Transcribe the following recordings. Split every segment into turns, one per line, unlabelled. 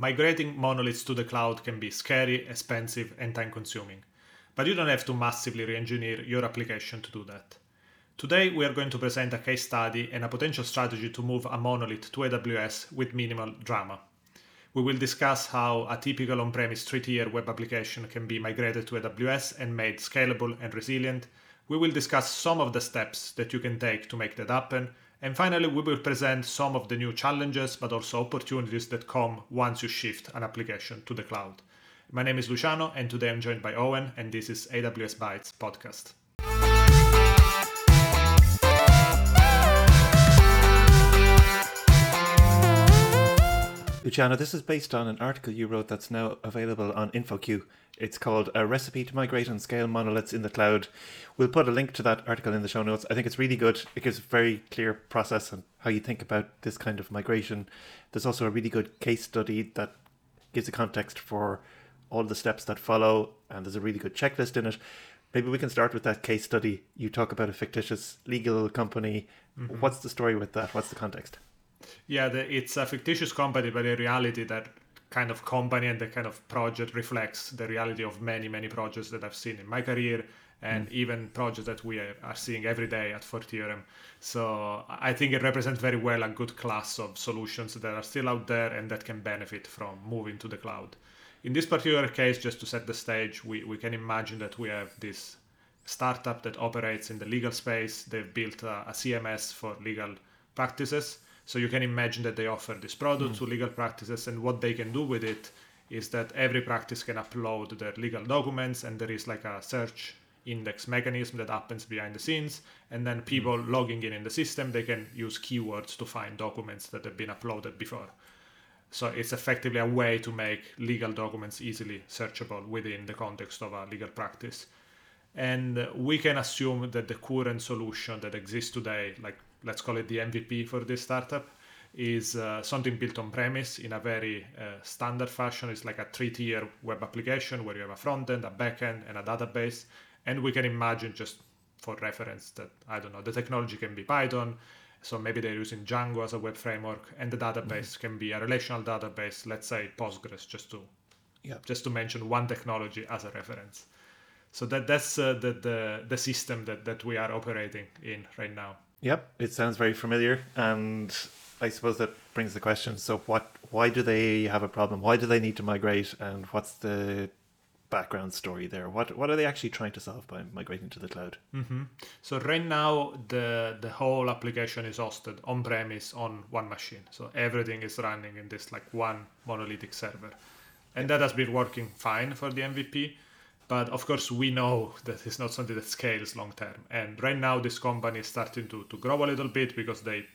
Migrating monoliths to the cloud can be scary, expensive, and time consuming, but you don't have to massively re engineer your application to do that. Today, we are going to present a case study and a potential strategy to move a monolith to AWS with minimal drama. We will discuss how a typical on premise three tier web application can be migrated to AWS and made scalable and resilient. We will discuss some of the steps that you can take to make that happen and finally, we will present some of the new challenges, but also opportunities that come once you shift an application to the cloud. My name is Luciano, and today I'm joined by Eoin, and this is AWS Bites podcast.
Luciano, this is based on an article you wrote that's now available on InfoQ. It's called A Recipe to Migrate and Scale Monoliths in the Cloud. We'll put a link to that article in the show notes. I think it's really good. It gives a very clear process on how you think about this kind of migration. There's also a really good case study that gives a context for all the steps that follow, and there's a really good checklist in it. Maybe we can start with that case study. You talk about a fictitious legal company. Mm-hmm. What's the story with that? What's the context?
Yeah, the, it's a fictitious company, but in reality, that kind of company and the kind of project reflects the reality of many many projects that I've seen in my career and mm. even projects that we are seeing every day at fourTheorem. So I think it represents very well a good class of solutions that are still out there and that can benefit from moving to the cloud. In this particular case, just to set the stage, we, we can imagine that we have this startup that operates in the legal space. They've built a, a CMS for legal practices so you can imagine that they offer this product mm. to legal practices, and what they can do with it is that every practice can upload their legal documents, and there is like a search index mechanism that happens behind the scenes and then people mm. logging in in the system they can use keywords to find documents that have been uploaded before so it's effectively a way to make legal documents easily searchable within the context of a legal practice and we can assume that the current solution that exists today like let's call it the MVP for this startup, is uh, something built on premise in a very uh, standard fashion. It's like a three tier web application where you have a front end, a back end, and a database. And we can imagine, just for reference, that I don't know, the technology can be Python. So maybe they're using Django as a web framework, and the database mm-hmm. can be a relational database, let's say Postgres, just to yeah. just to mention one technology as a reference. So that that's uh, the, the the system that that we are operating in right now.
Yep, it sounds very familiar, and I suppose that brings the question: so, what? Why do they have a problem? Why do they need to migrate? And what's the background story there? What What are they actually trying to solve by migrating to the cloud?
Mm-hmm. So right now, the the whole application is hosted on premise on one machine. So everything is running in this like one monolithic server, and that has been working fine for the MVP but of course, we know that it's not something that scales long term. And right now, this company is starting to, to grow a little bit because they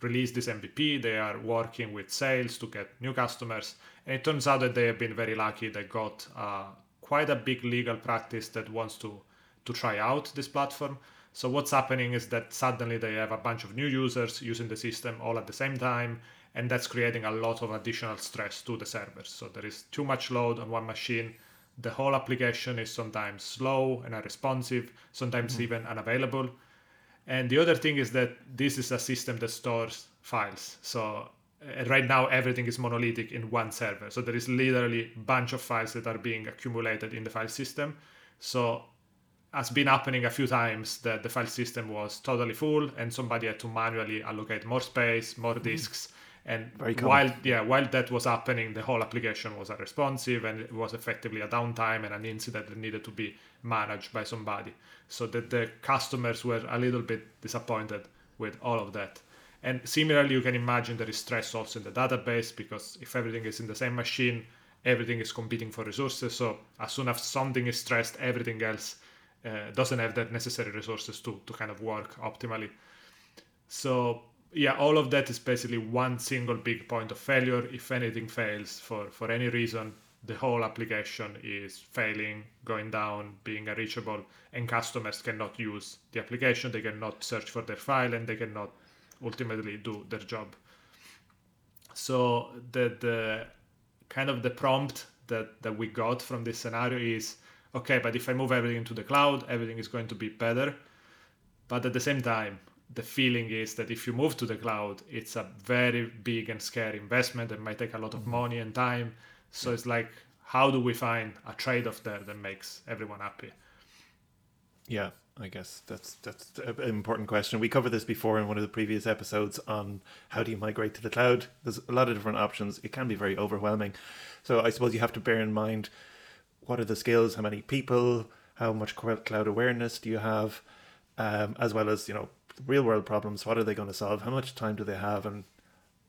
released this MVP. They are working with sales to get new customers. And it turns out that they have been very lucky. They got uh, quite a big legal practice that wants to, to try out this platform. So what's happening is that suddenly they have a bunch of new users using the system all at the same time, and that's creating a lot of additional stress to the servers. So there is too much load on one machine the whole application is sometimes slow and unresponsive, sometimes mm-hmm. even unavailable. And the other thing is that this is a system that stores files. So uh, right now everything is monolithic in one server. So there is literally a bunch of files that are being accumulated in the file system. So has been happening a few times that the file system was totally full and somebody had to manually allocate more space, more mm-hmm. disks. And while yeah, while that was happening, the whole application was unresponsive and it was effectively a downtime and an incident that needed to be managed by somebody. So that the customers were a little bit disappointed with all of that. And similarly, you can imagine there is stress also in the database because if everything is in the same machine, everything is competing for resources. So as soon as something is stressed, everything else uh, doesn't have the necessary resources to, to kind of work optimally. So yeah, all of that is basically one single big point of failure. If anything fails for, for any reason, the whole application is failing, going down, being unreachable, and customers cannot use the application, they cannot search for their file, and they cannot ultimately do their job. So the the kind of the prompt that, that we got from this scenario is okay, but if I move everything to the cloud, everything is going to be better. But at the same time, the feeling is that if you move to the cloud, it's a very big and scary investment that might take a lot of money and time. So it's like, how do we find a trade off there that makes everyone happy?
Yeah, I guess that's that's an important question. We covered this before in one of the previous episodes on how do you migrate to the cloud. There's a lot of different options. It can be very overwhelming. So I suppose you have to bear in mind what are the skills, how many people, how much cloud awareness do you have, um, as well as you know real world problems. What are they going to solve? How much time do they have? And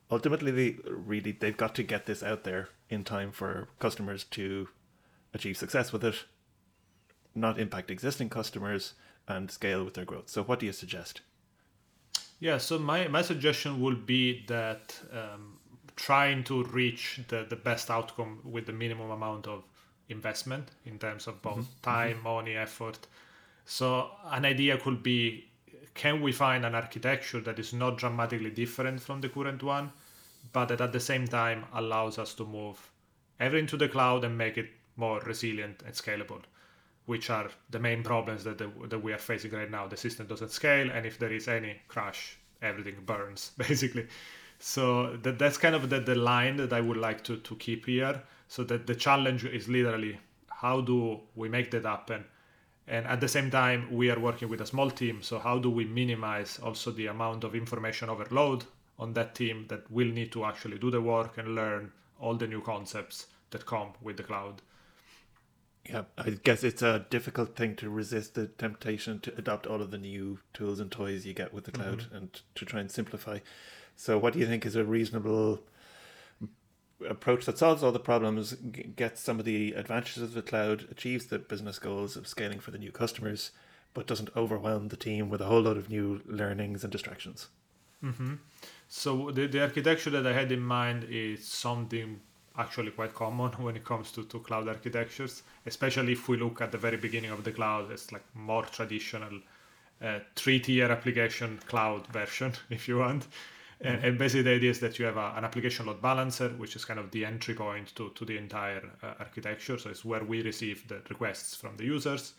ultimately, they really they've got to get this out there in time for customers to achieve success with it, not impact existing customers and scale with their growth. So, what do you suggest?
Yeah, so my, my suggestion would be that um, trying to reach the, the best outcome with the minimum amount of investment in terms of both mm-hmm. time, money, effort. So, an idea could be can we find an architecture that is not dramatically different from the current one, but that at the same time allows us to move everything to the cloud and make it more resilient and scalable? which are the main problems that, the, that we are facing right now. The system doesn't scale, and if there is any crash, everything burns, basically. So that, that's kind of the, the line that I would like to, to keep here. So that the challenge is literally how do we make that happen? And at the same time, we are working with a small team. So how do we minimize also the amount of information overload on that team that will need to actually do the work and learn all the new concepts that come with the cloud?
Yeah, I guess it's a difficult thing to resist the temptation to adopt all of the new tools and toys you get with the cloud mm-hmm. and to try and simplify. So, what do you think is a reasonable approach that solves all the problems, gets some of the advantages of the cloud, achieves the business goals of scaling for the new customers, but doesn't overwhelm the team with a whole lot of new learnings and distractions?
Mm-hmm. So, the, the architecture that I had in mind is something actually quite common when it comes to, to cloud architectures, especially if we look at the very beginning of the cloud, it's like more traditional uh, three-tier application cloud version, if you want. And, and, basically the idea is that you have a, an application load balancer, which is kind of the entry point to, to the entire uh, architecture. So it's where we receive the requests from the users.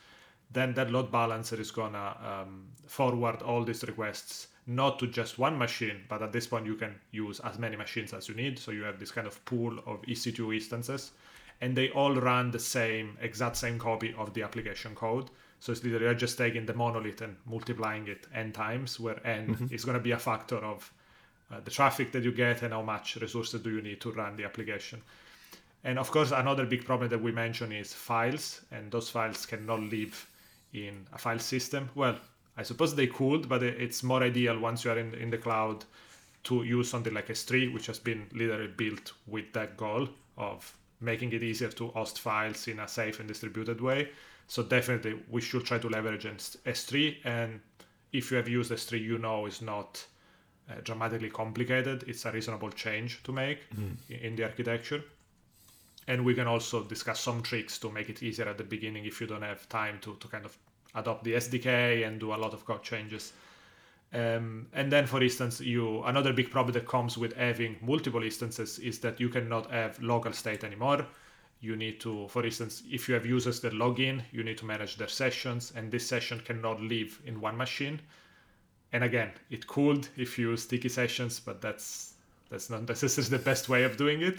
Then that load balancer is gonna um, forward all these requests not to just one machine, but at this point you can use as many machines as you need. So you have this kind of pool of EC2 instances, and they all run the same, exact same copy of the application code. So it's literally just taking the monolith and multiplying it n times, where n mm-hmm. is going to be a factor of uh, the traffic that you get and how much resources do you need to run the application. And of course, another big problem that we mentioned is files, and those files cannot live in a file system. Well, I suppose they could, but it's more ideal once you are in, in the cloud to use something like S3, which has been literally built with that goal of making it easier to host files in a safe and distributed way. So definitely we should try to leverage S3. And if you have used S3, you know it's not uh, dramatically complicated. It's a reasonable change to make mm. in the architecture. And we can also discuss some tricks to make it easier at the beginning if you don't have time to, to kind of adopt the SDK and do a lot of code changes. Um, and then, for instance, you another big problem that comes with having multiple instances is that you cannot have local state anymore. You need to, for instance, if you have users that log in, you need to manage their sessions, and this session cannot live in one machine. And again, it could if you use sticky sessions, but that's that's not necessarily the best way of doing it.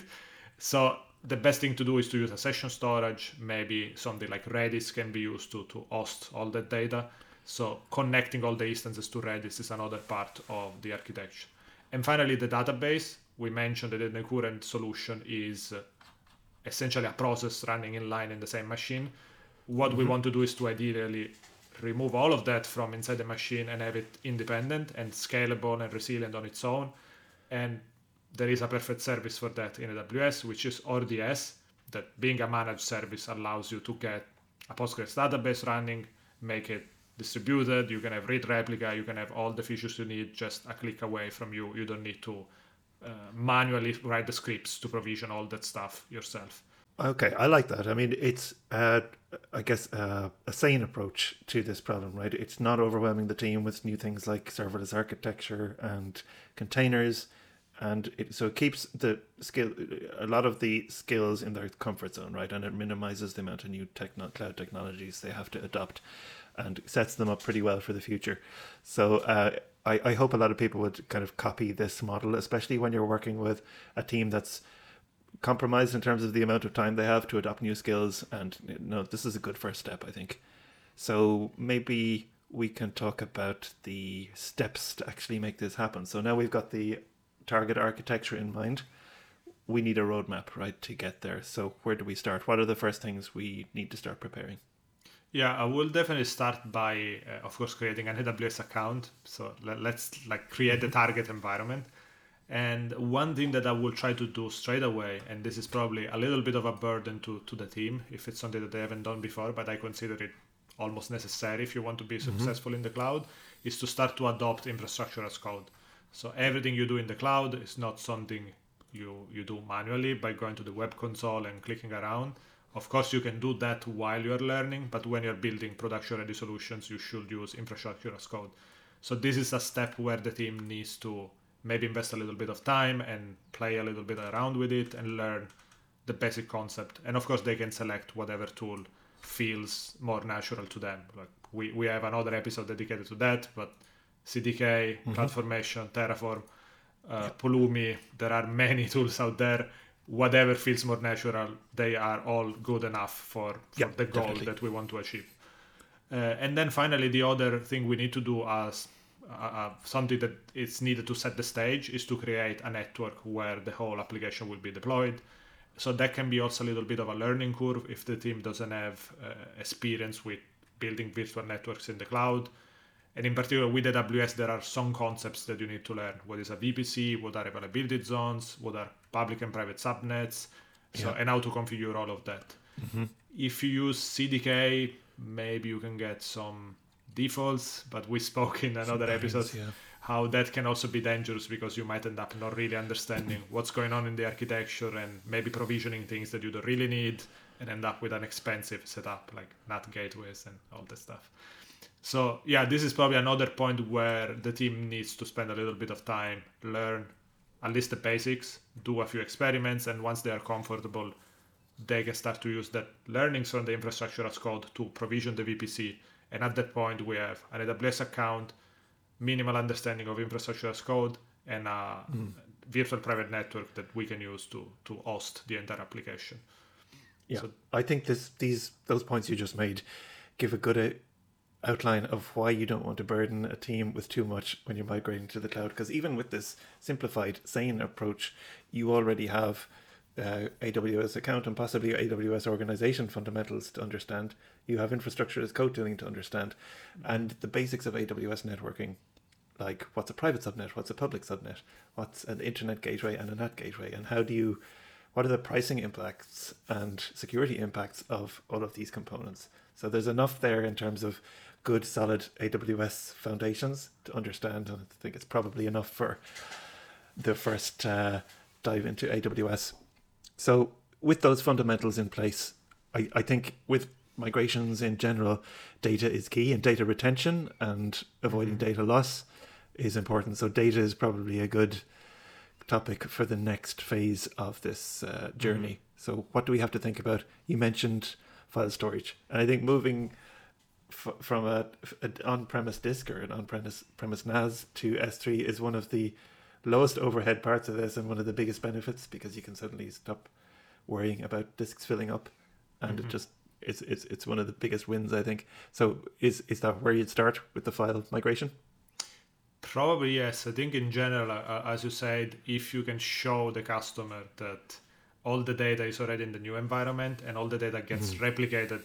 So the best thing to do is to use a session storage. Maybe something like Redis can be used to, to host all that data. So connecting all the instances to Redis is another part of the architecture. And finally, the database. We mentioned that the current solution is essentially a process running in line in the same machine. What mm-hmm. we want to do is to ideally remove all of that from inside the machine and have it independent and scalable and resilient on its own and there is a perfect service for that in AWS, which is RDS, that being a managed service allows you to get a Postgres database running, make it distributed, you can have read replica, you can have all the features you need just a click away from you. You don't need to uh, manually write the scripts to provision all that stuff yourself.
Okay, I like that. I mean, it's, uh, I guess, uh, a sane approach to this problem, right? It's not overwhelming the team with new things like serverless architecture and containers and it, so it keeps the skill a lot of the skills in their comfort zone right and it minimizes the amount of new techno- cloud technologies they have to adopt and sets them up pretty well for the future so uh, I, I hope a lot of people would kind of copy this model, especially when you're working with a team that's compromised in terms of the amount of time they have to adopt new skills. And you know, this is a good first step, I think. So maybe we can talk about the steps to actually make this happen. So now we've got the target architecture in mind. We need a roadmap, right, to get there. So where do we start? What are the first things we need to start preparing?
Yeah, I will definitely start by, uh, of course, creating an AWS account. So let, us like create the target environment. And one thing that I will try to do straight away, and this is probably a little bit of a burden to, to the team if it's something that they haven't done before, but I consider it almost necessary if you want to be mm-hmm. successful in the cloud, is to start to adopt infrastructure as code. So everything you do in the cloud is not something you you do manually by going to the web console and clicking around of course, you can do that while you're learning, but when you're building production ready solutions, you should use infrastructure as code. So this is a step where the team needs to maybe invest a little bit of time and play a little bit around with it and learn the basic concept. And of course, they can select whatever tool feels more natural to them. Like we, we have another episode dedicated to that, but CDK, mm-hmm. CloudFormation, Terraform, uh, Pulumi, there are many tools out there whatever feels more natural, they are all good enough for, for yep, the goal definitely. that we want to achieve. Uh, and then finally, the other thing we need to do as uh, uh, something that is needed to set the stage is to create a network where the whole application will be deployed. So that can be also a little bit of a learning curve if the team doesn't have uh, experience with building virtual networks in the cloud. And in particular, with AWS, there are some concepts that you need to learn. What is a VPC? What are availability zones? What are public and private subnets? So, yeah. and how to configure all of that. Mm-hmm. If you use CDK, maybe you can get some defaults, but we spoke in another episode yeah. how that can also be dangerous because you might end up not really understanding what's going on in the architecture and maybe provisioning things that you don't really need and end up with an expensive setup like NAT gateways and all that stuff. So yeah, this is probably another point where the team needs to spend a little bit of time, learn at least the basics, do a few experiments, and once they are comfortable, they can start to use that learnings from the infrastructure as code to provision the VPC. And at that point, we have an AWS account, minimal understanding of infrastructure as code, and a mm. virtual private network that we can use to to host the entire application.
Yeah, so, I think this these those points you just made give a good outline of why you don't want to burden a team with too much when you're migrating to the cloud. Because even with this simplified, sane approach, you already have uh, AWS account and possibly AWS organization fundamentals to understand. You have infrastructure as code tooling to understand, and the basics of AWS networking, like what's a private subnet, what's a public subnet, what's an internet gateway and a NAT gateway, and how do you, what are the pricing impacts and security impacts of all of these components. So there's enough there in terms of good, solid AWS foundations to understand. And I think it's probably enough for the first uh, dive into AWS. So, with those fundamentals in place, I, I think with migrations in general, data is key and data retention and avoiding mm-hmm. data loss is important. So, data is probably a good topic for the next phase of this uh, journey. Mm-hmm. So, what do we have to think about? You mentioned file storage, and I think moving f- from a, an on-premise disk or an on-premise premise NAS to S3 is one of the lowest overhead parts of this and one of the biggest benefits because you can suddenly stop worrying about disks filling up, and mm-hmm. it just it's it's it's one of the biggest wins I think. So is is that where you'd start with the file migration?
Probably yes. I think in general, uh, as you said, if you can show the customer that all the data is already in the new environment and all the data gets mm-hmm. replicated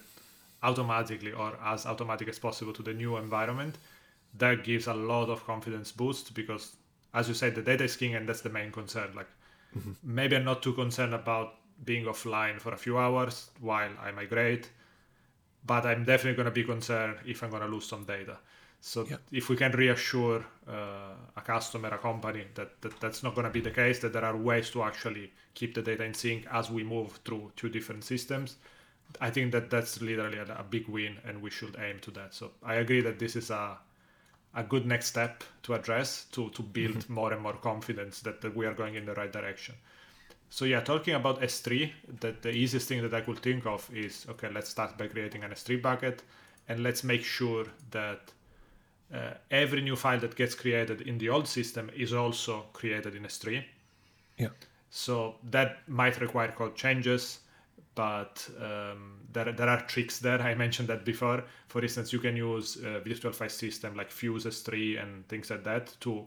automatically or as automatic as possible to the new environment, that gives a lot of confidence boost because as you said, the data is king and that's the main concern. Like mm-hmm. maybe I'm not too concerned about being offline for a few hours while I migrate, but I'm definitely going to be concerned if I'm going to lose some data. So yep. if we can reassure uh, a customer, a company that, that that's not going to be the case, that there are ways to actually keep the data in sync as we move through two different systems, I think that that's literally a, a, big win, and we should aim to that. So I agree that this is a a good next step to address to to build mm-hmm. more and more confidence that, that we are going in the right direction. So yeah, talking about S3, that the easiest thing that I could think of is okay, let's start by creating an S3 bucket, and let's make sure that uh, every new file that gets created in the old system is also created in S3.
Yeah.
So that might require code changes, but um, there, there are tricks there. I mentioned that before. For instance, you can use a virtual file system like Fuse S3 and things like that to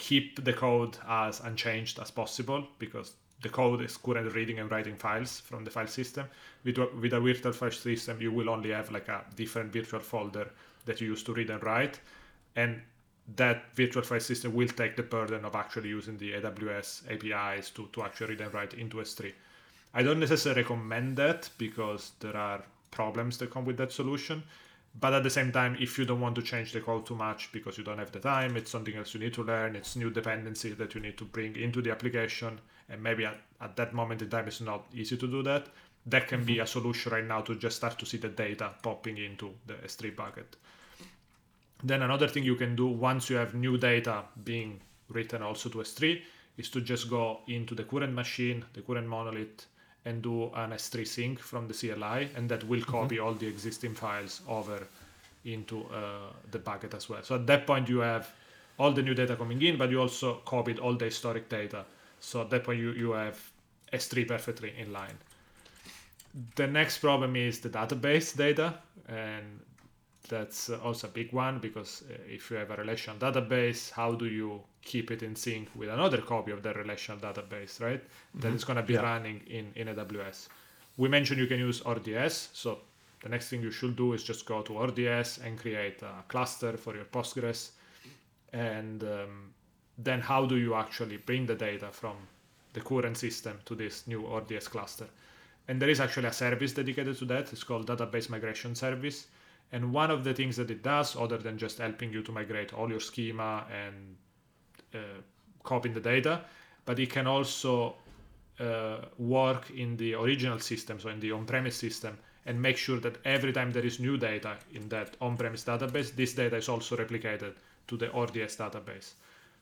keep the code as unchanged as possible because the code is currently reading and writing files from the file system. With, with a virtual file system, you will only have like a different virtual folder that you use to read and write. And that virtual file system will take the burden of actually using the AWS APIs to, to actually read and write into S3. I don't necessarily recommend that because there are problems that come with that solution. But at the same time, if you don't want to change the code too much because you don't have the time, it's something else you need to learn, it's new dependency that you need to bring into the application, and maybe at, at that moment in time it's not easy to do that, that can be a mm-hmm. solution right now to just start to see the data popping into the S3 bucket. Then another thing you can do once you have new data being written also to S3 is to just go into the current machine, the current monolith, and do an S3 sync from the CLI, and that will copy all the existing files over into uh, the bucket as well. So at that point, you have all the new data coming in, but you also copied all the historic data. So at that point, you, you have S3 perfectly in line. The next problem is the database data, and that's also a big one because uh, if you have a relational database, how do you keep it in sync with another copy of the relational database, right? Mm-hmm. That is going to be
Yeah.
running in, in AWS. We mentioned you can use RDS, so the next thing you should do is just go to RDS and create a cluster for your Postgres. And um, then how do you actually bring the data from the current system to this new RDS cluster? And there is actually a service dedicated to that. It's called Database Migration Service. And one of the things that it does, other than just helping you to migrate all your schema and uh, copying the data, but it can also uh, work in the original system, so in the on-premise system, and make sure that every time there is new data in that on-premise database, this data is also replicated to the RDS database.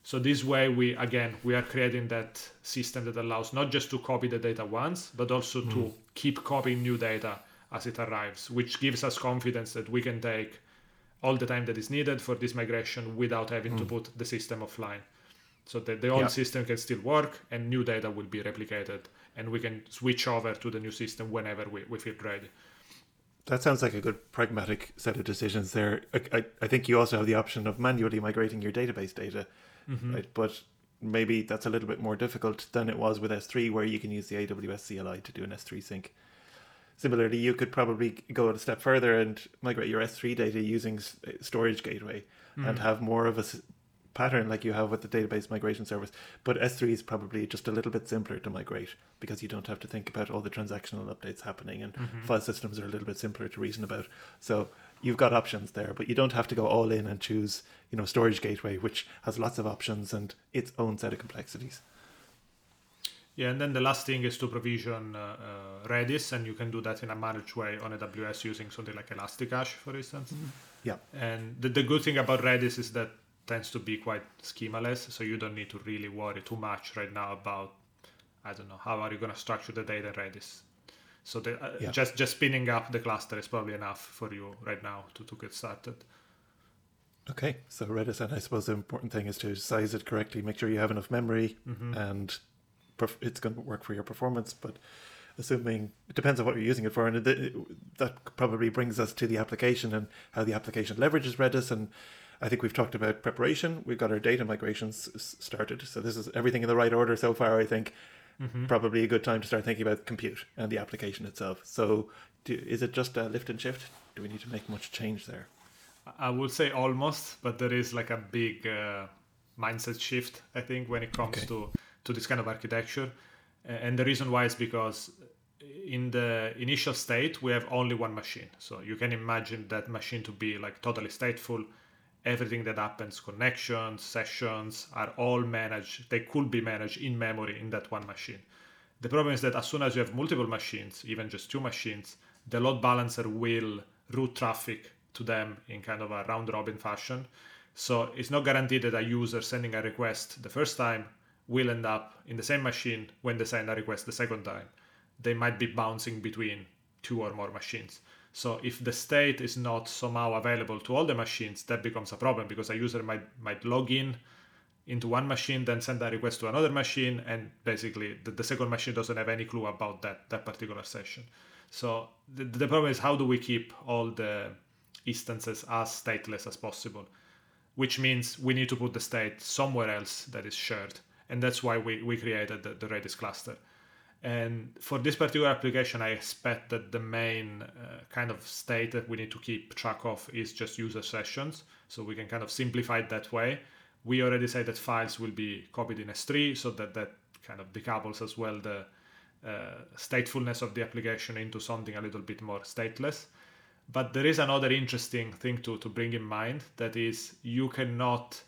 So this way, we again we are creating that system that allows not just to copy the data once, but also to keep copying new data as it arrives, which gives us confidence that we can take all the time that is needed for this migration without having to hmm. put the system offline. So that the old
Yeah.
system can still work and new data will be replicated and we can switch over to the new system whenever we, we feel ready.
That sounds like a good pragmatic set of decisions there. I, I, I think you also have the option of manually migrating your database data, mm-hmm. right? But maybe that's a little bit more difficult than it was with S3, where you can use the AWS CLI to do an S3 sync. Similarly, you could probably go a step further and migrate your S3 data using uh, storage gateway and hmm. have more of a pattern like you have with the database migration service. But S3 is probably just a little bit simpler to migrate because you don't have to think about all the transactional updates happening and mm-hmm. file systems are a little bit simpler to reason about. So you've got options there, but you don't have to go all in and choose, you know, storage gateway, which has lots of options and its own set of complexities.
Yeah, and then the last thing is to provision uh, uh, Redis, and you can do that in a managed way on AWS using something like Elasticache, for instance.
Yeah.
And the, the good thing about Redis is that tends to be quite schemaless, so you don't need to really worry too much right now about, I don't know, how are you going to structure the data in Redis. So the, uh,
Yeah.
just just spinning up the cluster is probably enough for you right now to, to get started.
Okay, so Redis, and I suppose the important thing is to size it correctly, make sure you have enough memory, and perf- it's going to work for your performance. But assuming it depends on what you're using it for, and it, that probably brings us to the application and how the application leverages Redis. And I think we've talked about preparation. We've got our data migrations started, so this is everything in the right order so far. I think probably a good time to start thinking about compute and the application itself. So, do, is it just a lift and shift? Do we need to make much change there?
I would say almost, but there is like a big uh, mindset shift, I think, when it comes
Okay.
to to this kind of architecture. And the reason why is because in the initial state we have only one machine, so you can imagine that machine to be like totally stateful. Everything that happens, connections, sessions, are all managed. They could be managed in memory in that one machine. The problem is that as soon as you have multiple machines, even just two machines, the load balancer will route traffic to them in kind of a round robin fashion. So it's not guaranteed that a user sending a request the first time will end up in the same machine when they send a request the second time. They might be bouncing between two or more machines. So if the state is not somehow available to all the machines, that becomes a problem because a user might might log in into one machine, then send a request to another machine, and basically the, the second machine doesn't have any clue about that that particular session. So the, the problem is how do we keep all the instances as stateless as possible, which means we need to put the state somewhere else that is shared, and that's why we, we created the, the Redis cluster. And for this particular application, I expect that the main uh, kind of state that we need to keep track of is just user sessions. So we can kind of simplify it that way. We already say that files will be copied in S3 so that that kind of decouples as well the uh, statefulness of the application into something a little bit more stateless. But there is another interesting thing to, to bring in mind that is you cannot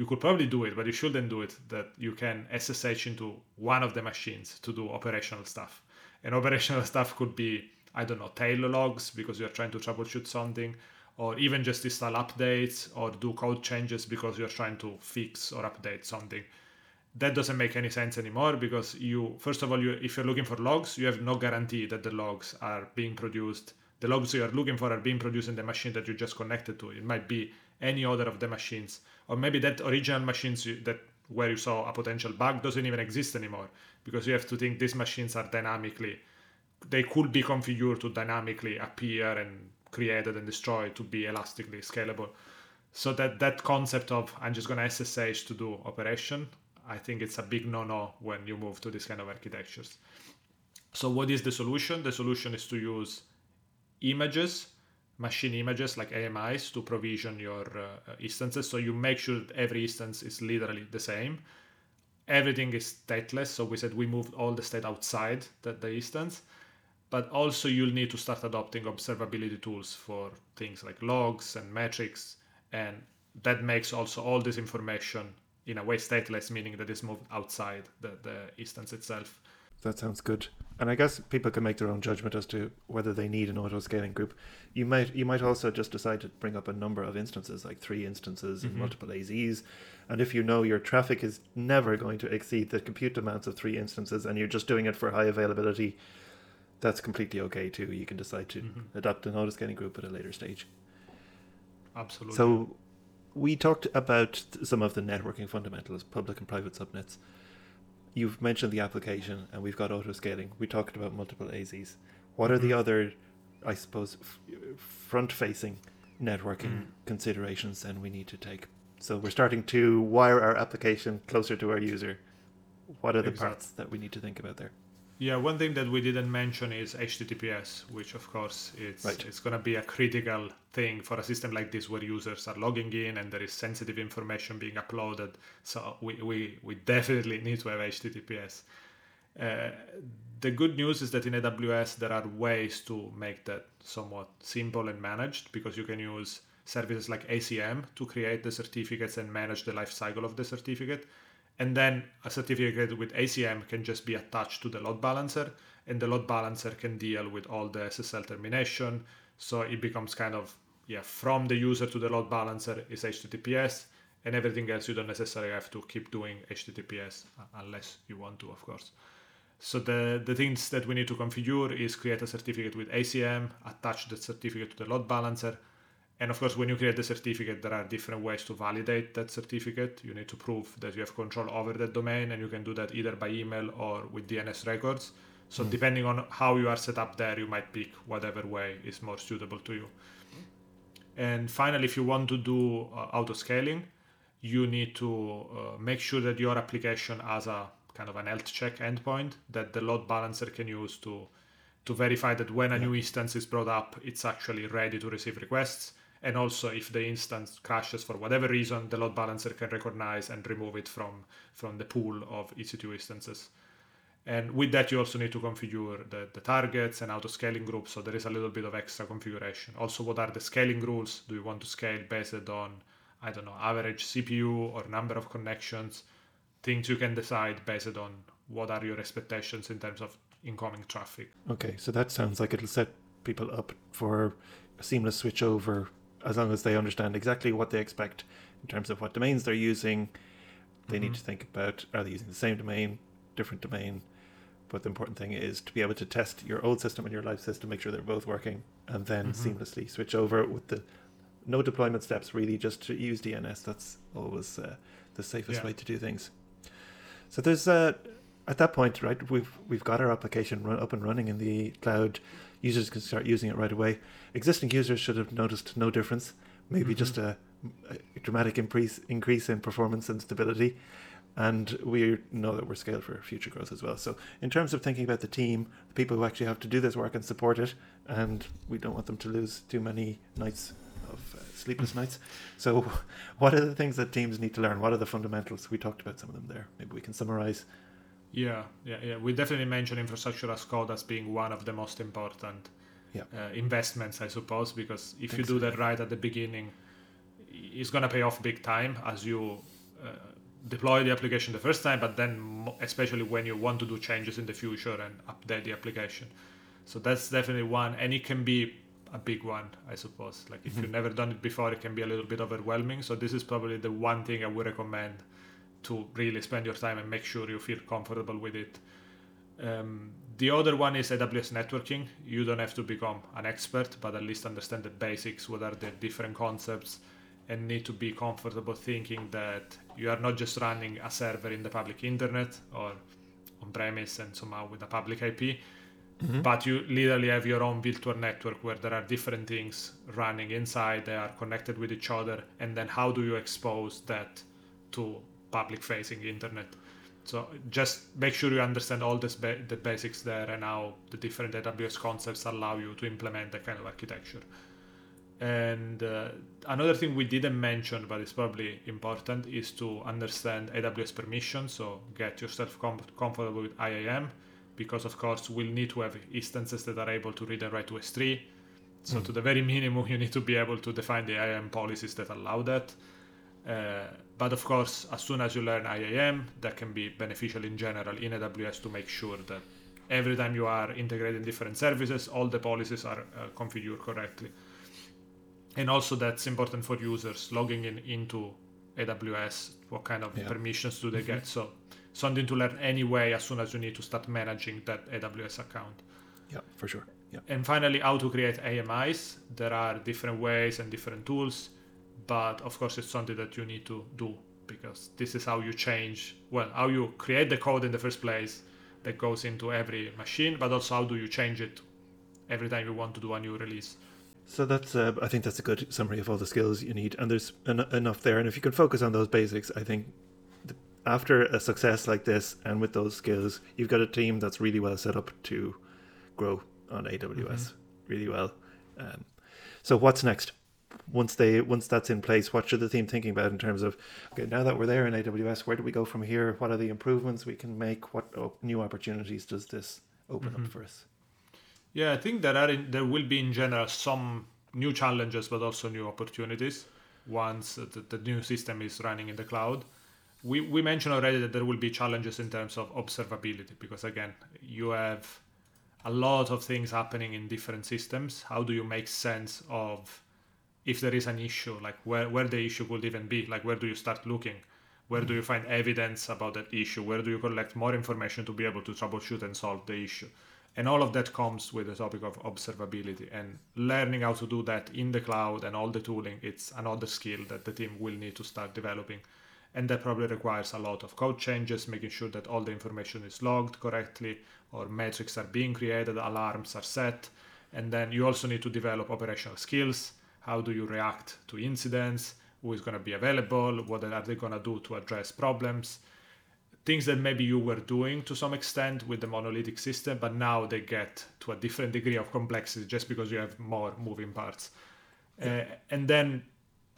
you could probably do it, but you shouldn't do it, that you can SSH into one of the machines to do operational stuff. And operational stuff could be, I don't know, tail logs because you're trying to troubleshoot something, or even just install updates or do code changes because you're trying to fix or update something. That doesn't make any sense anymore because you, first of all, you, if you're looking for logs, you have no guarantee that the logs are being produced. The logs you are looking for are being produced in the machine that you just connected to. It might be any other of the machines or maybe that original machines that where you saw a potential bug doesn't even exist anymore because you have to think these machines are dynamically they could be configured to dynamically appear and created and destroyed to be elastically scalable. So that that concept of i'm just going to ssh to do operation i think it's a big no-no when you move to this kind of architectures. So what is the solution? The solution is to use images machine images like AMIs to provision your uh, instances. So you make sure that every instance is literally the same. Everything is stateless. So we said we moved all the state outside the, the instance. But also you'll need to start adopting observability tools for things like logs and metrics. And that makes also all this information in a way stateless, meaning that it's moved outside the, the instance itself.
That sounds good. And I guess people can make their own judgment as to whether they need an auto scaling group. You might you might also just decide to bring up a number of instances, like three instances mm-hmm. and multiple AZs. And if you know your traffic is never going to exceed the compute amounts of three instances and you're just doing it for high availability, that's completely okay too. You can decide to mm-hmm. adopt an auto scaling group at a later stage.
Absolutely.
So we talked about some of the networking fundamentals, public and private subnets you've mentioned the application and we've got auto scaling. We talked about multiple AZs. What are the mm-hmm. other, I suppose, f- front facing networking mm. considerations then we need to take? So we're starting to wire our application closer to our user. What are the exactly. parts that we need to think about there?
Yeah, one thing that we didn't mention is HTTPS, which of course it's right. it's going to be a critical thing for a system like this where users are logging in and there is sensitive information being uploaded. So we we, we definitely need to have HTTPS. Uh, the good news is that in AWS there are ways to make that somewhat simple and managed because you can use services like ACM to create the certificates and manage the life cycle of the certificate and then a certificate with ACM can just be attached to the load balancer, and the load balancer can deal with all the SSL termination. So it becomes kind of yeah, from the user to the load balancer is HTTPS, and everything else you don't necessarily have to keep doing HTTPS uh, unless you want to, of course. So the, the things that we need to configure is create a certificate with ACM, attach the certificate to the load balancer, and of course, when you create the certificate, there are different ways to validate that certificate. You need to prove that you have control over that domain, and you can do that either by email or with DNS records. So, mm. depending on how you are set up there, you might pick whatever way is more suitable to you. And finally, if you want to do uh, auto scaling, you need to uh, make sure that your application has a kind of an health check endpoint that the load balancer can use to to verify that when a new instance is brought up, it's actually ready to receive requests and also if the instance crashes for whatever reason the load balancer can recognize and remove it from from the pool of ec2 instances. And with that you also need to configure the, the targets and auto scaling groups so there is a little bit of extra configuration. Also what are the scaling rules? Do you want to scale based on i don't know average cpu or number of connections? Things you can decide based on what are your expectations in terms of incoming traffic.
Okay so that sounds like it'll set people up for a seamless switch over as long as they understand exactly what they expect in terms of what domains they're using. They mm-hmm. need to think about are they using the same domain, different domain, but the important thing is to be able to test your old system and your live system, make sure they're both working, and then
Mm-hmm.
seamlessly switch over with the no deployment steps. Really, just to use DNS. That's always uh, the safest
Yeah.
way to do things. So there's uh, at that point, right? We've we've got our application run, up and running in the cloud. Users can start using it right away. Existing users should have noticed no difference. Maybe
Mhm.
just a, a dramatic increase increase in performance and stability. And we know that we're scaled for future growth as well. So, in terms of thinking about the team, the people who actually have to do this work and support it, and we don't want them to lose too many nights of uh, sleepless nights. So, what are the things that teams need to learn? What are the fundamentals? We talked about some of them there. Maybe we can summarize.
Yeah, yeah, yeah. We definitely mention infrastructure as code as being one of the most important
Yeah.
uh, investments, I suppose, because if you do that right at the beginning, it's going to pay off big time as you uh, deploy the application the first time, but then especially when you want to do changes in the future and update the application. So that's definitely one, and it can be a big one, I suppose. Like if
Mhm.
you've never done it before, it can be a little bit overwhelming. So this is probably the one thing I would recommend to really spend your time and make sure you feel comfortable with it. Um, the other one is AWS networking. You don't have to become an expert, but at least understand the basics. What are the different concepts? And need to be comfortable thinking that you are not just running a server in the public internet or on premise and somehow with a public IP, but you literally have your own virtual network where there are different things running inside, they are connected with each other, and then how do you expose that to public facing internet? So just make sure you understand all this ba- the basics there and how the different AWS concepts allow you to implement that kind of architecture. And uh, another thing we didn't mention, but it's probably important, is to understand AWS permissions. So get yourself com- comfortable with IAM, because of course we'll need to have instances that are able to read and write to S3. So to the very minimum, you need to be able to define the IAM policies that allow that. Uh, but of course, as soon as you learn IAM, that can be beneficial in general in AWS to make sure that every time you are integrating different services, all the policies are uh, configured correctly. And also, that's important for users logging in into AWS. What kind of
Yeah.
permissions do they get? So, something to learn anyway as soon as you need to start managing that AWS account.
Yeah, for sure. Yeah.
And finally, how to create AMIs. There are different ways and different tools, but of course, it's something that you need to do because this is how you change, well, how you create the code in the first place that goes into every machine, but also how do you change it every time you want to do a new release.
So that's, uh, I think that's a good summary of all the skills you need, and there's en- enough there. And if you can focus on those basics, I think th- after a success like this, and with those skills, you've got a team that's really well set up to grow on AWS really well. Um, so what's next? Once they once that's in place, what should the team thinking about in terms of okay, now that we're there in AWS, where do we go from here? What are the improvements we can make? What oh, new opportunities does this open up mm-hmm. for us?
Yeah, I think there are in, there will be in general some new challenges, but also new opportunities once the, the new system is running in the cloud. We we mentioned already that there will be challenges in terms of observability because again, you have a lot of things happening in different systems. How do you make sense of if there is an issue, like where, where the issue could even be? Like where do you start looking? Where do you mm. find evidence about that issue? Where do you collect more information to be able to troubleshoot and solve the issue? And all of that comes with the topic of observability and learning how to do that in the cloud and all the tooling. It's another skill that the team will need to start developing. And that probably requires a lot of code changes, making sure that all the information is logged correctly or metrics are being created, alarms are set. And then you also need to develop operational skills. How do you react to incidents? Who is going to be available? What are they going to do to address problems? things that maybe you were doing to some extent with the monolithic system, but now they get to a different degree of complexity just because you have more moving parts. Uh, and then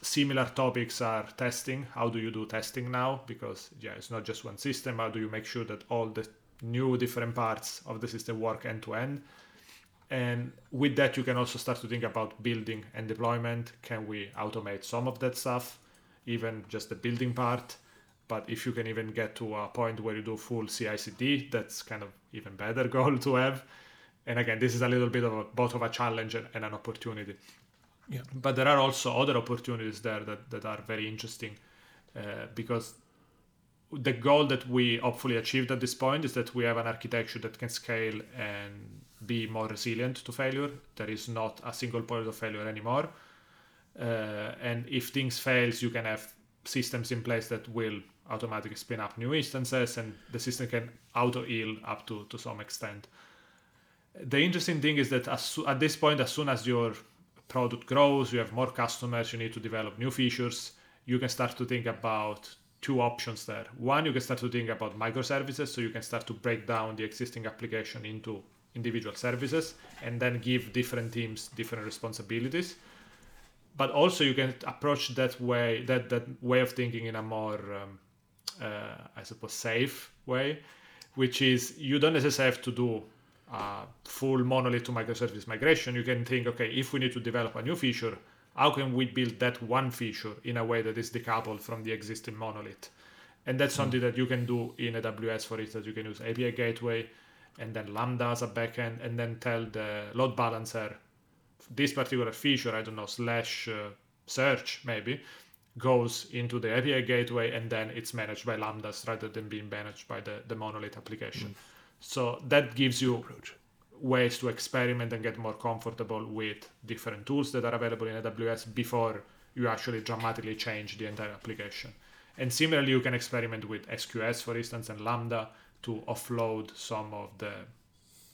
similar topics are testing. How do you do testing now? Because yeah, it's not just one system. How do you make sure that all the new different parts of the system work end to end? And with that, you can also start to think about building and deployment. Can we automate some of that stuff, even just the building part? But if you can even get to a point where you do full CI/CD, that's kind of even better goal to have. And again, this is a little bit of a, both of a challenge and, and an opportunity.
Yeah.
But there are also other opportunities there that, that are very interesting uh, because the goal that we hopefully achieved at this point is that we have an architecture that can scale and be more resilient to failure. There is not a single point of failure anymore. Uh, and if things fails, you can have systems in place that will automatically spin up new instances, and the system can auto heal up to to some extent. The interesting thing is that as, at this point, as soon as your product grows, you have more customers, you need to develop new features. You can start to think about two options there. One, you can start to think about microservices, so you can start to break down the existing application into individual services and then give different teams different responsibilities. But also, you can approach that way that that way of thinking in a more, um, uh, I suppose, safe way, which is you don't necessarily have to do a full monolith to microservice migration. You can think, okay, if we need to develop a new feature, how can we build that one feature in a way that is decoupled from the existing monolith? And that's something that you can do in AWS, for instance. You can use API Gateway and then Lambda as a backend, and then tell the load balancer this particular feature, I don't know, slash uh, search maybe, goes into the API gateway and then it's managed by Lambdas rather than being managed by the, the monolith application. Mm. So that gives you approach ways to experiment and get more comfortable with different tools that are available in AWS before you actually dramatically change the entire application. And similarly, you can experiment with SQS, for instance, and Lambda to offload some of the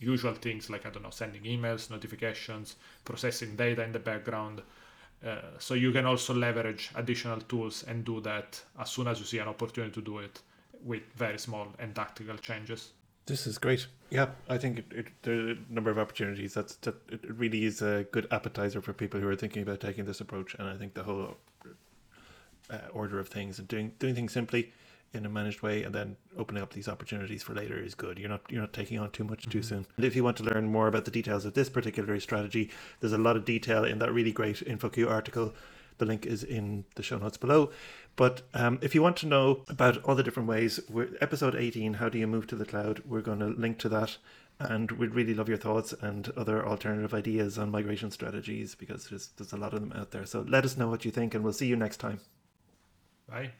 usual things like, I don't know, sending emails, notifications, processing data in the background. Uh, so you can also leverage additional tools and do that as soon as you see an opportunity to do it with very small and tactical changes.
This is great. Yeah, I think it, it, there are a number of opportunities. That's that. It really is a good appetizer for people who are thinking about taking this approach. And I think the whole uh, order of things and doing doing things simply in a managed way and then opening up these opportunities for later is good. You're not you're not taking on too much mm-hmm. too soon. And if you want to learn more about the details of this particular strategy, there's a lot of detail in that really great InfoQ article. The link is in the show notes below. But um, if you want to know about all the different ways, episode 18, How Do You Move to the Cloud? We're going to link to that. And we'd really love your thoughts and other alternative ideas on migration strategies because there's, there's a lot of them out there. So let us know what you think, and we'll see you next time.
Bye.